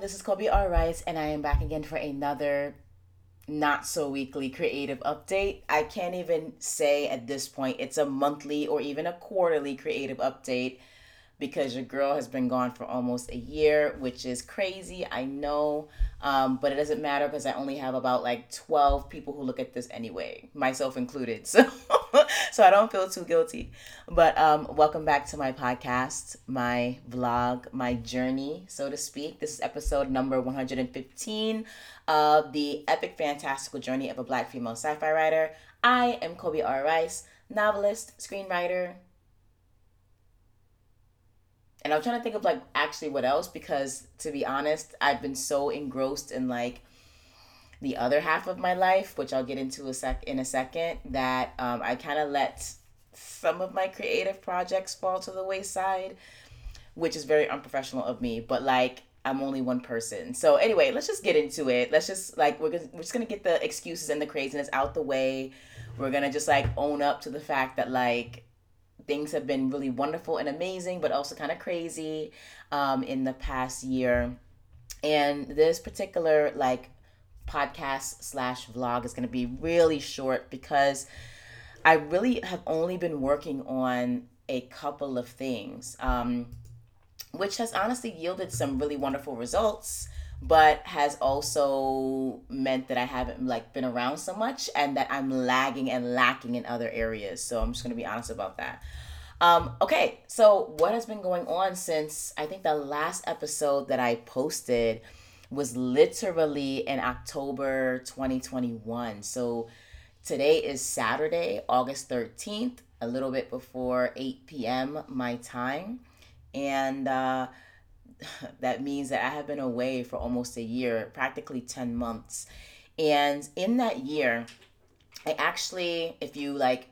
This is Colby R. Rice, and I am back again for another not so weekly creative update. I can't even say at this point it's a monthly or even a quarterly creative update because your girl has been gone for almost a year, which is crazy. I know, um, but it doesn't matter because I only have about like 12 people who look at this anyway, myself included. So, so I don't feel too guilty. But um, welcome back to my podcast, my vlog, my journey, so to speak. This is episode number 115 of the epic, fantastical journey of a black female sci fi writer. I am Colby R. Rice, novelist, screenwriter, and I'm trying to think of like actually what else because to be honest, I've been so engrossed in like the other half of my life, which I'll get into a sec in a second, that um, I kind of let some of my creative projects fall to the wayside, which is very unprofessional of me. But like I'm only one person. So anyway, let's just get into it. Let's just like we're gonna, we're just gonna get the excuses and the craziness out the way. We're gonna just like own up to the fact that like things have been really wonderful and amazing, but also kind of crazy um, in the past year. And this particular like podcast slash vlog is going to be really short because I really have only been working on a couple of things, um, which has honestly yielded some really wonderful results but has also meant that I haven't like been around so much and that I'm lagging and lacking in other areas. So I'm just gonna be honest about that. Um, okay, so what has been going on since I think the last episode that I posted was literally in October 2021. So today is Saturday, August 13th, a little bit before 8 p.m. my time. And uh, that means that I have been away for almost a year, practically 10 months. And in that year, I actually, if you like,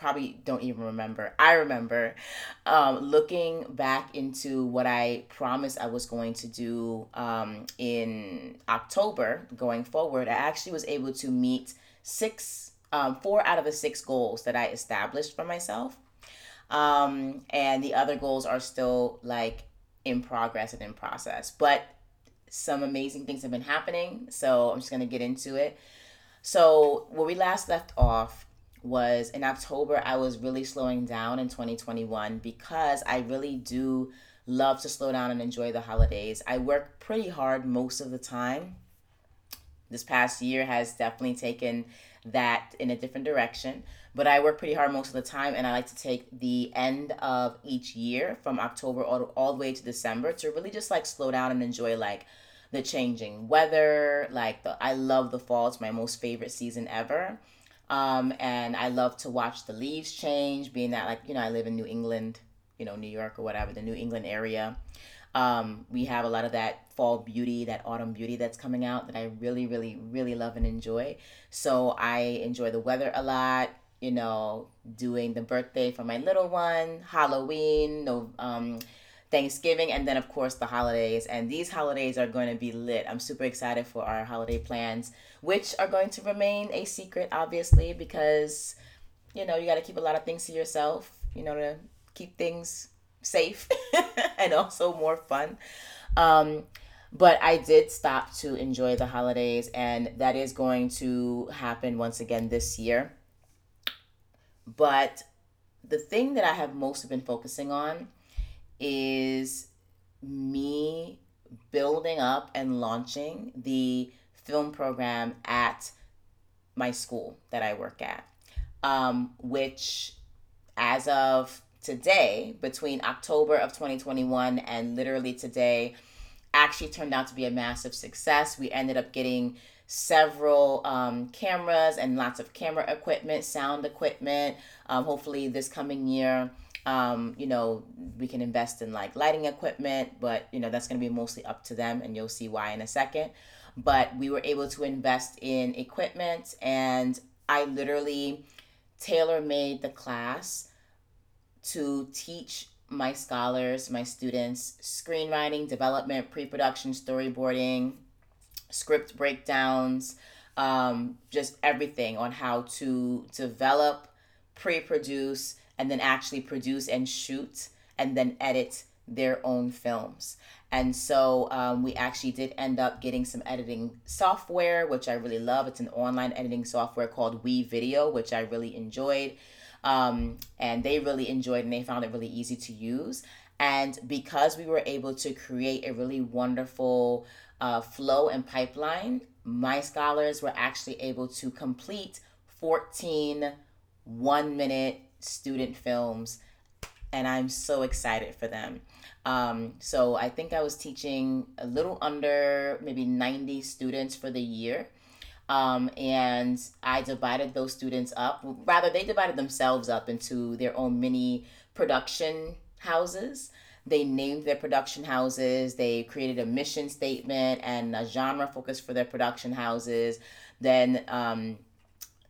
probably don't even remember. I remember um, looking back into what I promised I was going to do um, in October going forward. I actually was able to meet six, um, four out of the six goals that I established for myself. Um, and the other goals are still like in progress and in process. But some amazing things have been happening. So I'm just going to get into it. So, where we last left off was in October, I was really slowing down in 2021 because I really do love to slow down and enjoy the holidays. I work pretty hard most of the time. This past year has definitely taken that in a different direction. But I work pretty hard most of the time, and I like to take the end of each year from October all, all the way to December to really just like slow down and enjoy like the changing weather. Like the I love the fall; it's my most favorite season ever. Um, and I love to watch the leaves change, being that like you know I live in New England, you know New York or whatever, the New England area. Um, we have a lot of that fall beauty, that autumn beauty that's coming out that I really, really, really love and enjoy. So I enjoy the weather a lot you know, doing the birthday for my little one, Halloween, no, um, Thanksgiving, and then of course the holidays. And these holidays are going to be lit. I'm super excited for our holiday plans, which are going to remain a secret, obviously, because you know you got to keep a lot of things to yourself. You know, to keep things safe and also more fun. Um, but I did stop to enjoy the holidays, and that is going to happen once again this year. But the thing that I have most been focusing on is me building up and launching the film program at my school that I work at, um, which as of today, between October of 2021 and literally today, actually turned out to be a massive success. We ended up getting several um, cameras and lots of camera equipment, sound equipment. Um, hopefully, this coming year, um, you know, we can invest in like lighting equipment, but you know, that's going to be mostly up to them, and you'll see why in a second. But we were able to invest in equipment, and I literally tailor made the class to teach my scholars, my students, screenwriting, development, pre production, storyboarding, script breakdowns, um, just everything on how to develop, pre produce, and then actually produce and shoot and then edit their own films. And so um, we actually did end up getting some editing software, which I really love. It's an online editing software called WeVideo, which I really enjoyed. Um, and they really enjoyed and they found it really easy to use. And because we were able to create a really wonderful uh, flow and pipeline, my scholars were actually able to complete 14 one minute student films. And I'm so excited for them. Um, so I think I was teaching a little under maybe 90 students for the year. Um, and I divided those students up. Rather, they divided themselves up into their own mini production houses. They named their production houses. They created a mission statement and a genre focus for their production houses. Then um,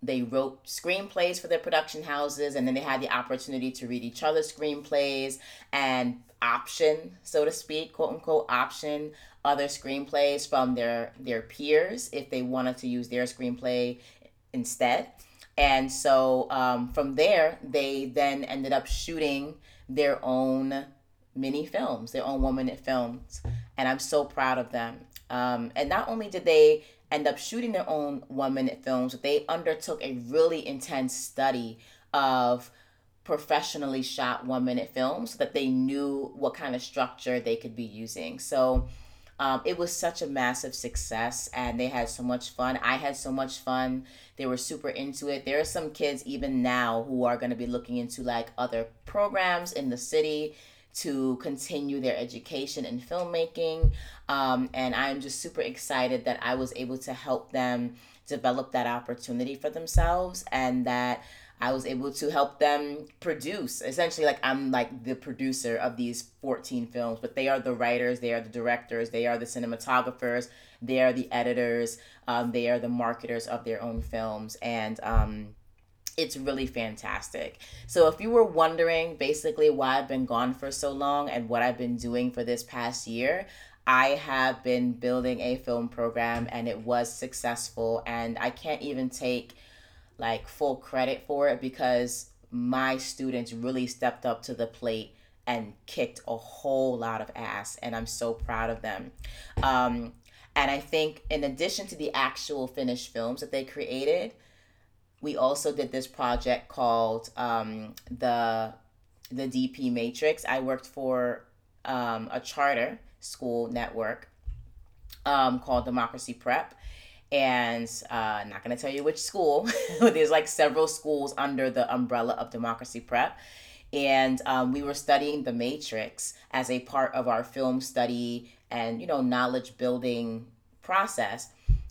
they wrote screenplays for their production houses, and then they had the opportunity to read each other's screenplays and option, so to speak, quote unquote, option other screenplays from their their peers if they wanted to use their screenplay instead. And so um, from there, they then ended up shooting their own mini films, their own one minute films. And I'm so proud of them. Um, and not only did they end up shooting their own one minute films, but they undertook a really intense study of professionally shot one minute films so that they knew what kind of structure they could be using. So um, it was such a massive success and they had so much fun. I had so much fun. They were super into it. There are some kids even now who are going to be looking into like other programs in the city to continue their education in filmmaking. Um, and I'm just super excited that I was able to help them develop that opportunity for themselves and that I was able to help them produce. Essentially, like I'm like the producer of these 14 films, but they are the writers, they are the directors, they are the cinematographers, they are the editors, um, they are the marketers of their own films. And um, it's really fantastic. So, if you were wondering basically why I've been gone for so long and what I've been doing for this past year, I have been building a film program and it was successful. And I can't even take like full credit for it because my students really stepped up to the plate and kicked a whole lot of ass and i'm so proud of them um, and i think in addition to the actual finished films that they created we also did this project called um, the the dp matrix i worked for um, a charter school network um, called democracy prep and uh, not going to tell you which school. There's like several schools under the umbrella of Democracy Prep. And um, we were studying The Matrix as a part of our film study and, you know, knowledge building process.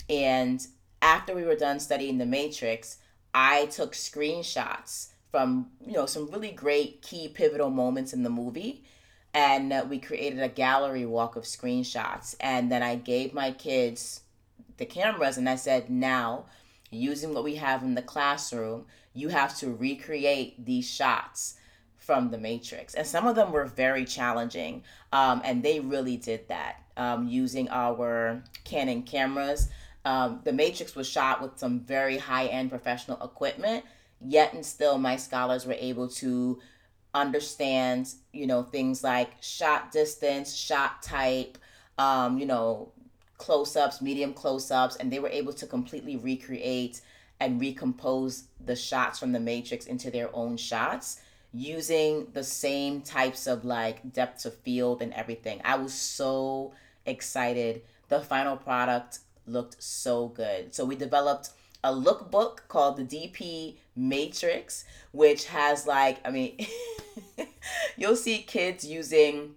And after we were done studying The Matrix, I took screenshots from, you know, some really great key pivotal moments in the movie and uh, we created a gallery walk of screenshots and then i gave my kids the cameras and I said, now, using what we have in the classroom, you have to recreate these shots from the Matrix. And some of them were very challenging. Um, and they really did that um, using our Canon cameras. Um, the Matrix was shot with some very high end professional equipment, yet and still, my scholars were able to understand, you know, things like shot distance, shot type, um, you know, close ups, medium close ups, and they were able to completely recreate and recompose the shots from the Matrix into their own shots using the same types of like depth of field and everything. I was so excited. The final product looked so good. So we developed a lookbook called the DP Matrix, which has like, I mean, you'll see kids using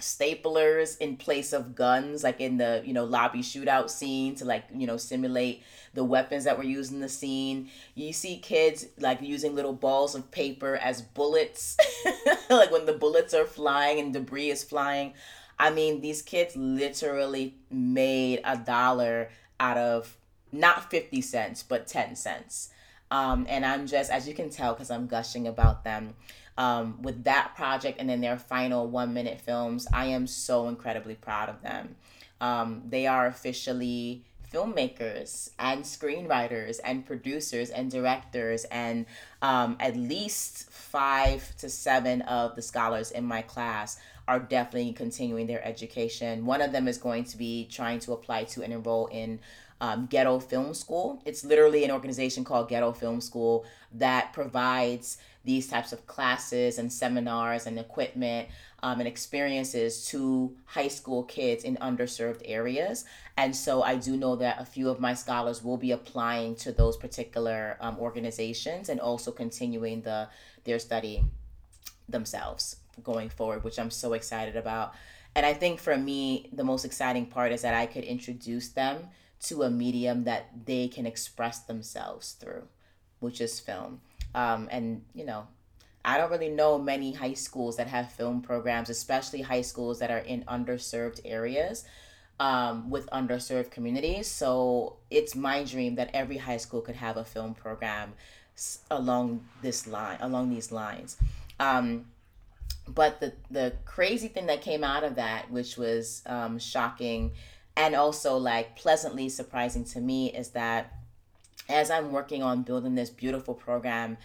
staplers in place of guns like in the you know lobby shootout scene to like you know simulate the weapons that were used in the scene you see kids like using little balls of paper as bullets like when the bullets are flying and debris is flying i mean these kids literally made a dollar out of not 50 cents but 10 cents um, and i'm just as you can tell because i'm gushing about them um, with that project and then their final one minute films. I am so incredibly proud of them. Um, they are officially filmmakers and screenwriters and producers and directors and um, at least five to seven of the scholars in my class are definitely continuing their education. One of them is going to be trying to apply to and enroll in um, Ghetto Film School. It's literally an organization called Ghetto Film School that provides these types of classes and seminars and equipment um, and experiences to high school kids in underserved areas. And so I do know that a few of my scholars will be applying to those particular um, organizations and also continuing the their study themselves going forward, which I'm so excited about. And I think for me, the most exciting part is that I could introduce them to a medium that they can express themselves through, which is film. Um, and, you know, I don't really know many high schools that have film programs, especially high schools that are in underserved areas um, with underserved communities. So it's my dream that every high school could have a film program along this line, along these lines. Um, but the the crazy thing that came out of that, which was um, shocking and also like pleasantly surprising to me is that as I'm working on building this beautiful program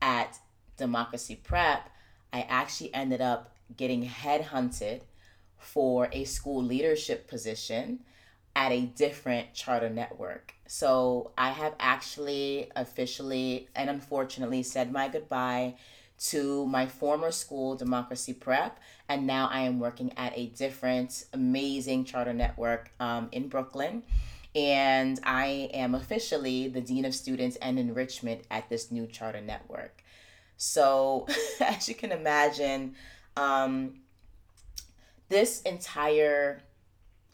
at Democracy Prep, I actually ended up getting headhunted for a school leadership position at a different charter network. So I have actually officially and unfortunately said my goodbye to my former school, Democracy Prep, and now I am working at a different amazing charter network um, in Brooklyn. And I am officially the Dean of Students and Enrichment at this new charter network. So, as you can imagine, um, this entire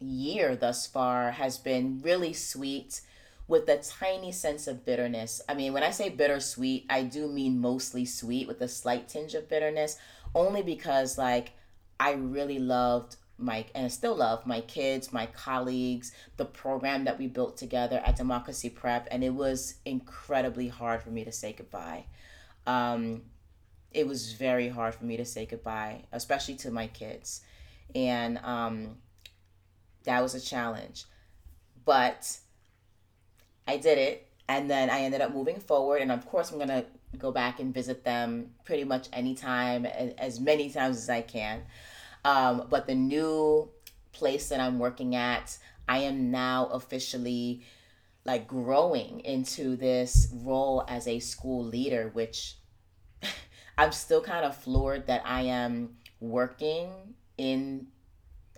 year thus far has been really sweet with a tiny sense of bitterness. I mean, when I say bittersweet, I do mean mostly sweet with a slight tinge of bitterness, only because, like, I really loved my, and I still love my kids, my colleagues, the program that we built together at Democracy Prep, and it was incredibly hard for me to say goodbye. Um, it was very hard for me to say goodbye, especially to my kids. And um, that was a challenge. But I did it. And then I ended up moving forward. And of course, I'm going to go back and visit them pretty much anytime, as many times as I can. Um, but the new place that I'm working at, I am now officially like growing into this role as a school leader, which I'm still kind of floored that I am working in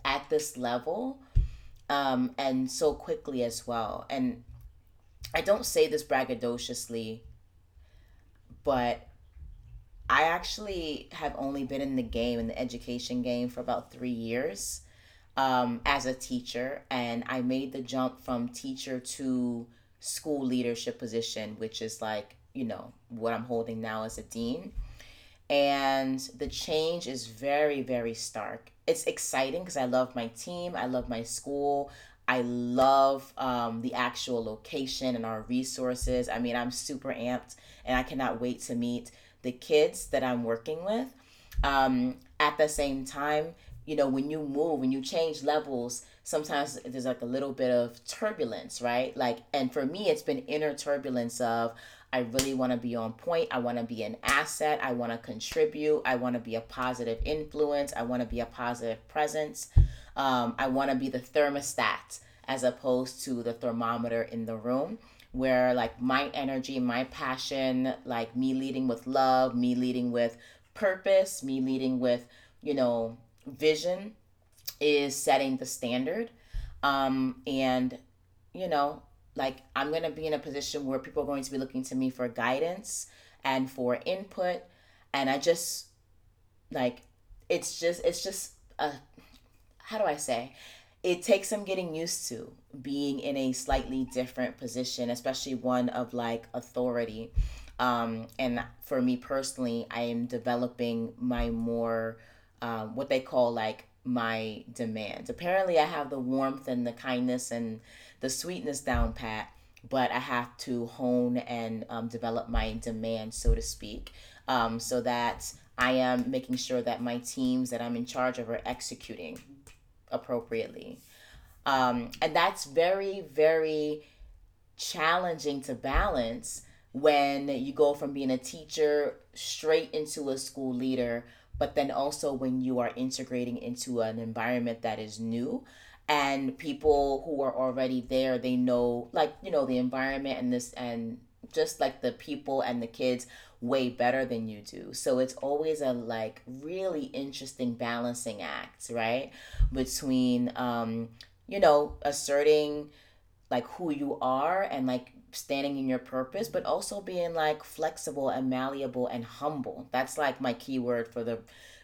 at this level um, and so quickly as well. And I don't say this braggadociously, but I actually have only been in the game, in the education game, for about three years um, as a teacher. And I made the jump from teacher to school leadership position, which is like, you know, what I'm holding now as a dean. And the change is very, very stark. It's exciting because I love my team, I love my school, I love um, the actual location and our resources. I mean, I'm super amped and I cannot wait to meet the kids that I'm working with. Um, at the same time, you know, when you move, when you change levels, sometimes there's like a little bit of turbulence, right? Like, and for me, it's been inner turbulence of, I really want to be on point. I want to be an asset. I want to contribute. I want to be a positive influence. I want to be a positive presence. Um, I want to be the thermostat as opposed to the thermometer in the room where like my energy, my passion, like me leading with love, me leading with purpose, me leading with, you know, vision is setting the standard. Um, and, you know, like I'm going to be in a position where people are going to be looking to me for guidance and for input. And I just, like, it's just, it's just a how do I say? It takes some getting used to being in a slightly different position, especially one of like authority. Um, and for me personally, I am developing my more, um, what they call like my demands. Apparently, I have the warmth and the kindness and the sweetness down pat, but I have to hone and um, develop my demand, so to speak, um, so that I am making sure that my teams that I'm in charge of are executing appropriately. Um, and that's very, very challenging to balance when you go from being a teacher straight into a school leader, but then also when you are integrating into an environment that is new and people who are already there they know like you know the environment and this and just like the people and the kids way better than you do. So it's always a like really interesting balancing act, right? Between um, you know, asserting like who you are and like standing in your purpose, but also being like flexible and malleable and humble. That's like my keyword for the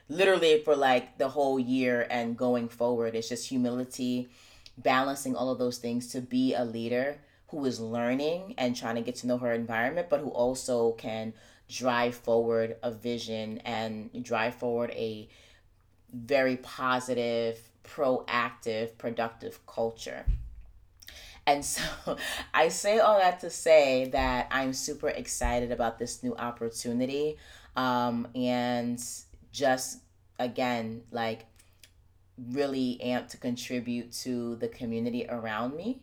literally for like the whole year and going forward. It's just humility, balancing all of those things to be a leader who is learning and trying to get to know her environment, but who also can drive forward a vision and drive forward a very positive, proactive, productive culture. And so I say all that to say that I'm super excited about this new opportunity. Um, and just again, like really amped to contribute to the community around me.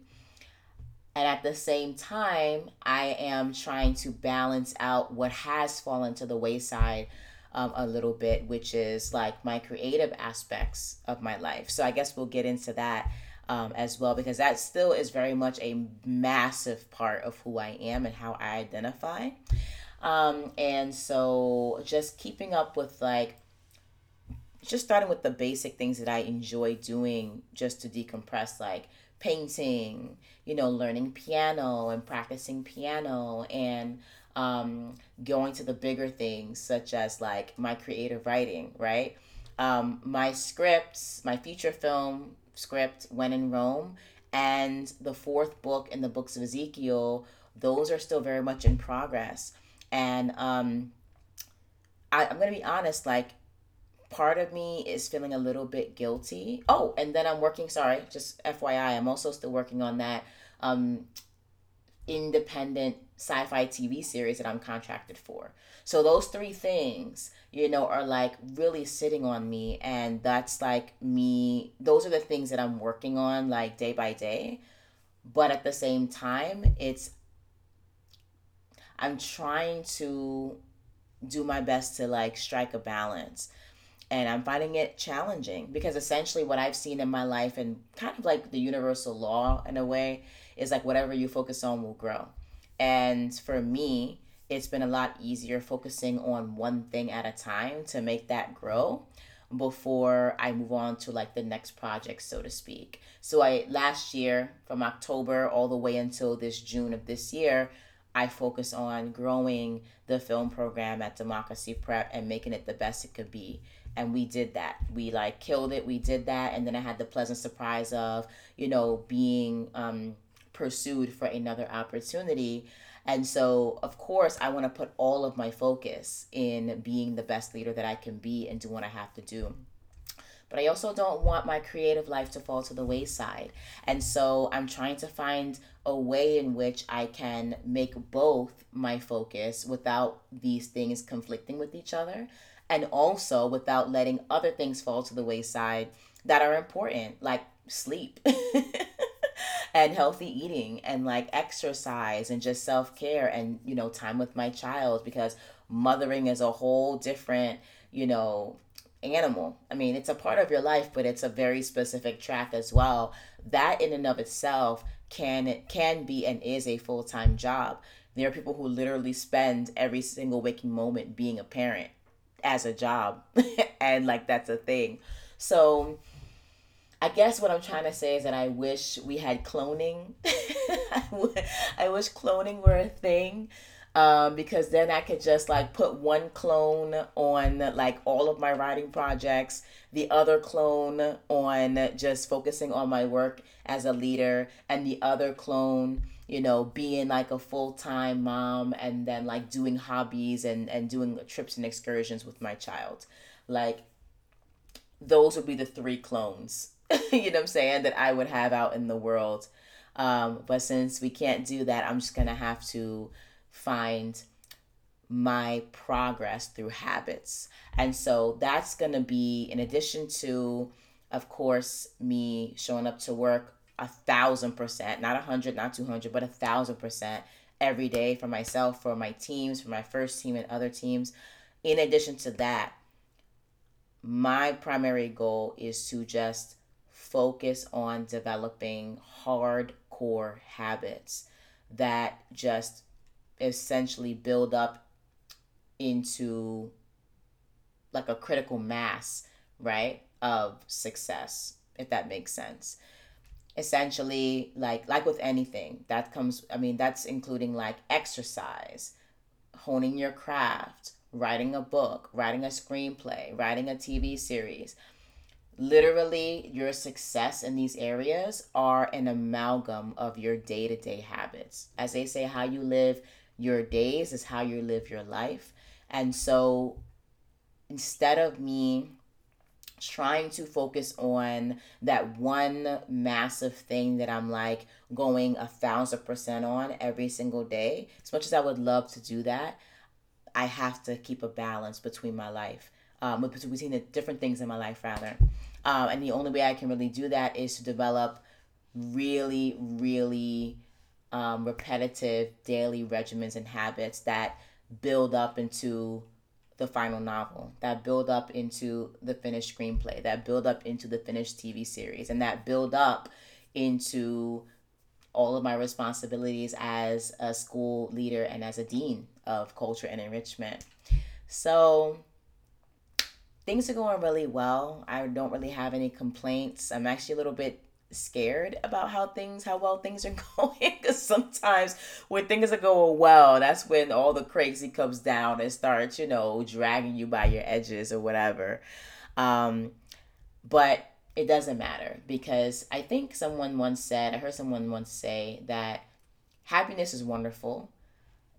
And at the same time, I am trying to balance out what has fallen to the wayside um, a little bit, which is like my creative aspects of my life. So I guess we'll get into that um, as well, because that still is very much a massive part of who I am and how I identify. Um, and so just keeping up with like, just starting with the basic things that I enjoy doing just to decompress, like painting, you know, learning piano and practicing piano and um, going to the bigger things such as like my creative writing, right? Um, my scripts, my feature film script, When in Rome, and the fourth book in the books of Ezekiel, those are still very much in progress. And um, I, I'm going to be honest, like, part of me is feeling a little bit guilty. Oh, and then I'm working, sorry, just FYI, I'm also still working on that um, independent sci fi TV series that I'm contracted for. So those three things, you know, are like really sitting on me. And that's like me, those are the things that I'm working on like day by day. But at the same time, it's, I'm trying to do my best to like strike a balance and I'm finding it challenging because essentially what I've seen in my life and kind of like the universal law in a way is like whatever you focus on will grow. And for me, it's been a lot easier focusing on one thing at a time to make that grow before I move on to like the next project, so to speak. So I last year from October all the way until this June of this year, I focus on growing the film program at Democracy Prep and making it the best it could be. And we did that. We like killed it. We did that. And then i had the pleasant surprise of you know being um, pursued for another opportunity. And so of course i want to put all of my focus in being the best leader that i can be and do what i have to do. But I also don't want my creative life to fall to the wayside. And so I'm trying to find a way in which I can make both my focus without these things conflicting with each other and also without letting other things fall to the wayside that are important, like sleep. and healthy eating and like exercise and just self-care and you know time with my child because mothering is a whole different you know animal i mean it's a part of your life but it's a very specific track as well that in and of itself can it can be and is a full-time job. There are people who literally spend every single waking moment being a parent as a job and like that's a thing. So i guess what i'm trying to say is that i wish we had cloning. I wish cloning were a thing um, because then I could just like put one clone on like all of my writing projects, the other clone on just focusing on my work as a leader, and the other clone you know, being like a full time mom and then like doing hobbies and, and doing trips and excursions with my child. Like, those would be the three clones, you know what I'm saying, that I would have out in the world. Um, but since we can't do that, I'm just to have to find my progress through habits. And so that's going to be, in addition to, of course, me showing up to work a thousand percent, not a hundred, not 200, but a thousand percent every day for myself, for my teams, for my first team and other teams. In addition to that, my primary goal is to just focus on developing hardcore habits that just essentially build up into like a critical mass, right, of success, if that makes sense. Essentially, like like with anything, that comes I mean, that's including like exercise, honing your craft, writing a book, writing a screenplay, writing a TV series. Literally, your success in these areas are an amalgam of your day to day habits. As they say, how you live your days is how you live your life. And so instead of me trying to focus on that one massive thing that I'm like going a thousand percent on every single day, as much as I would love to do that, I have to keep a balance between my life, um, between the different things in my life, rather. Um, and the only way I can really do that is to develop really, really um, repetitive daily regimens and habits that build up into the final novel, that build up into the finished screenplay, that build up into the finished TV series, and that build up into all of my responsibilities as a school leader and as a dean of culture and enrichment. So things are going really well. I don't really have any complaints. I'm actually a little bit scared about how things how well things are going because sometimes when things are going well that's when all the crazy comes down and starts you know dragging you by your edges or whatever. Um but it doesn't matter because i think someone once said i heard someone once say that happiness is wonderful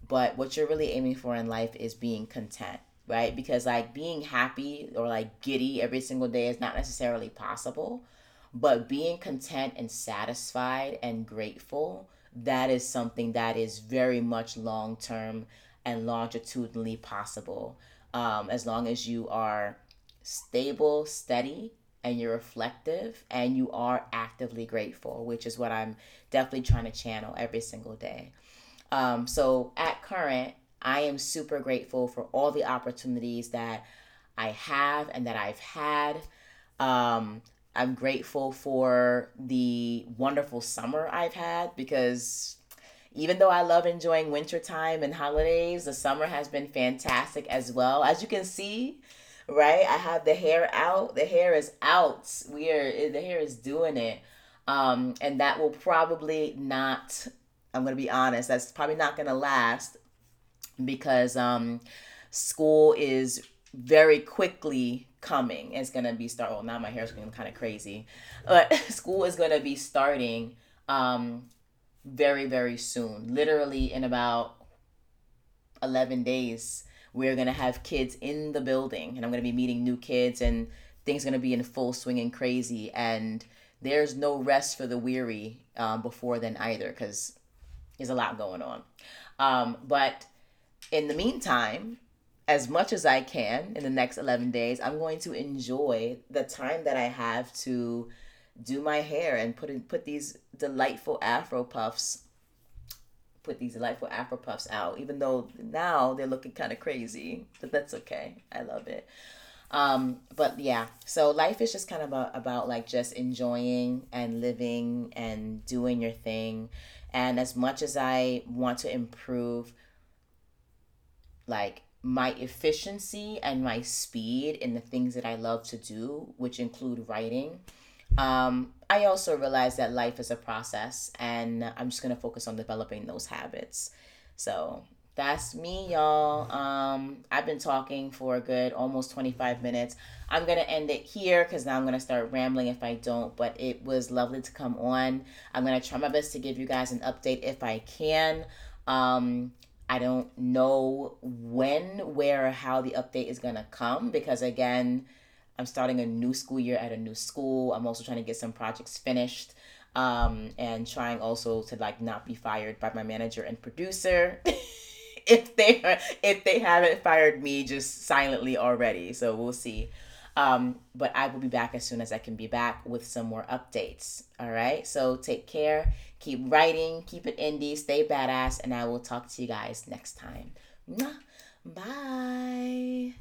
but what you're really aiming for in life is being content right? Because like being happy or like giddy every single day is not necessarily possible but being content and satisfied and grateful, that is something that is very much long term and longitudinally possible. Um, as long as you are stable, steady, and you're reflective and you are actively grateful, which is what I'm definitely trying to channel every single day. Um, so at current, I am super grateful for all the opportunities that I have and that I've had. Um, I'm grateful for the wonderful summer I've had because even though I love enjoying wintertime and holidays, the summer has been fantastic as well. As you can see, right? I have the hair out. The hair is out. We are the hair is doing it. Um, and that will probably not I'm to be honest, that's probably not to last because um school is very quickly coming. It's gonna be start. Well, now my hair's going kind of crazy, but school is gonna be starting um, very very soon. Literally in about eleven days, we're gonna have kids in the building, and I'm gonna be meeting new kids, and things gonna be in full swing and crazy. And there's no rest for the weary um, before then either, because there's a lot going on. Um, but in the meantime, as much as I can in the next 11 days, I'm going to enjoy the time that I have to do my hair and put in, put these delightful afro puffs put these delightful afro puffs out even though now they're looking kind of crazy but that's okay. I love it. Um but yeah so life is just kind of a, about like just enjoying and living and doing your thing. And as much as i want to improve like my efficiency and my speed in the things that I love to do, which include writing. Um, I also realize that life is a process and I'm just going to focus on developing those habits. So that's me, y'all. Um, I've been talking for a good almost 25 minutes. I'm going to end it here because now I'm going to start rambling if I don't. But it was lovely to come on. I'm going to try my best to give you guys an update if I can. Um, I don't know when, where, or how the update is going to come because, again, I'm starting a new school year at a new school. I'm also trying to get some projects finished um, and trying also to like not be fired by my manager and producer. if they if they haven't fired me just silently already so we'll see Um, but I will be back as soon as I can be back with some more updates. All right. So take care. Keep writing. Keep it indie. Stay badass. And I will talk to you guys next time. Bye.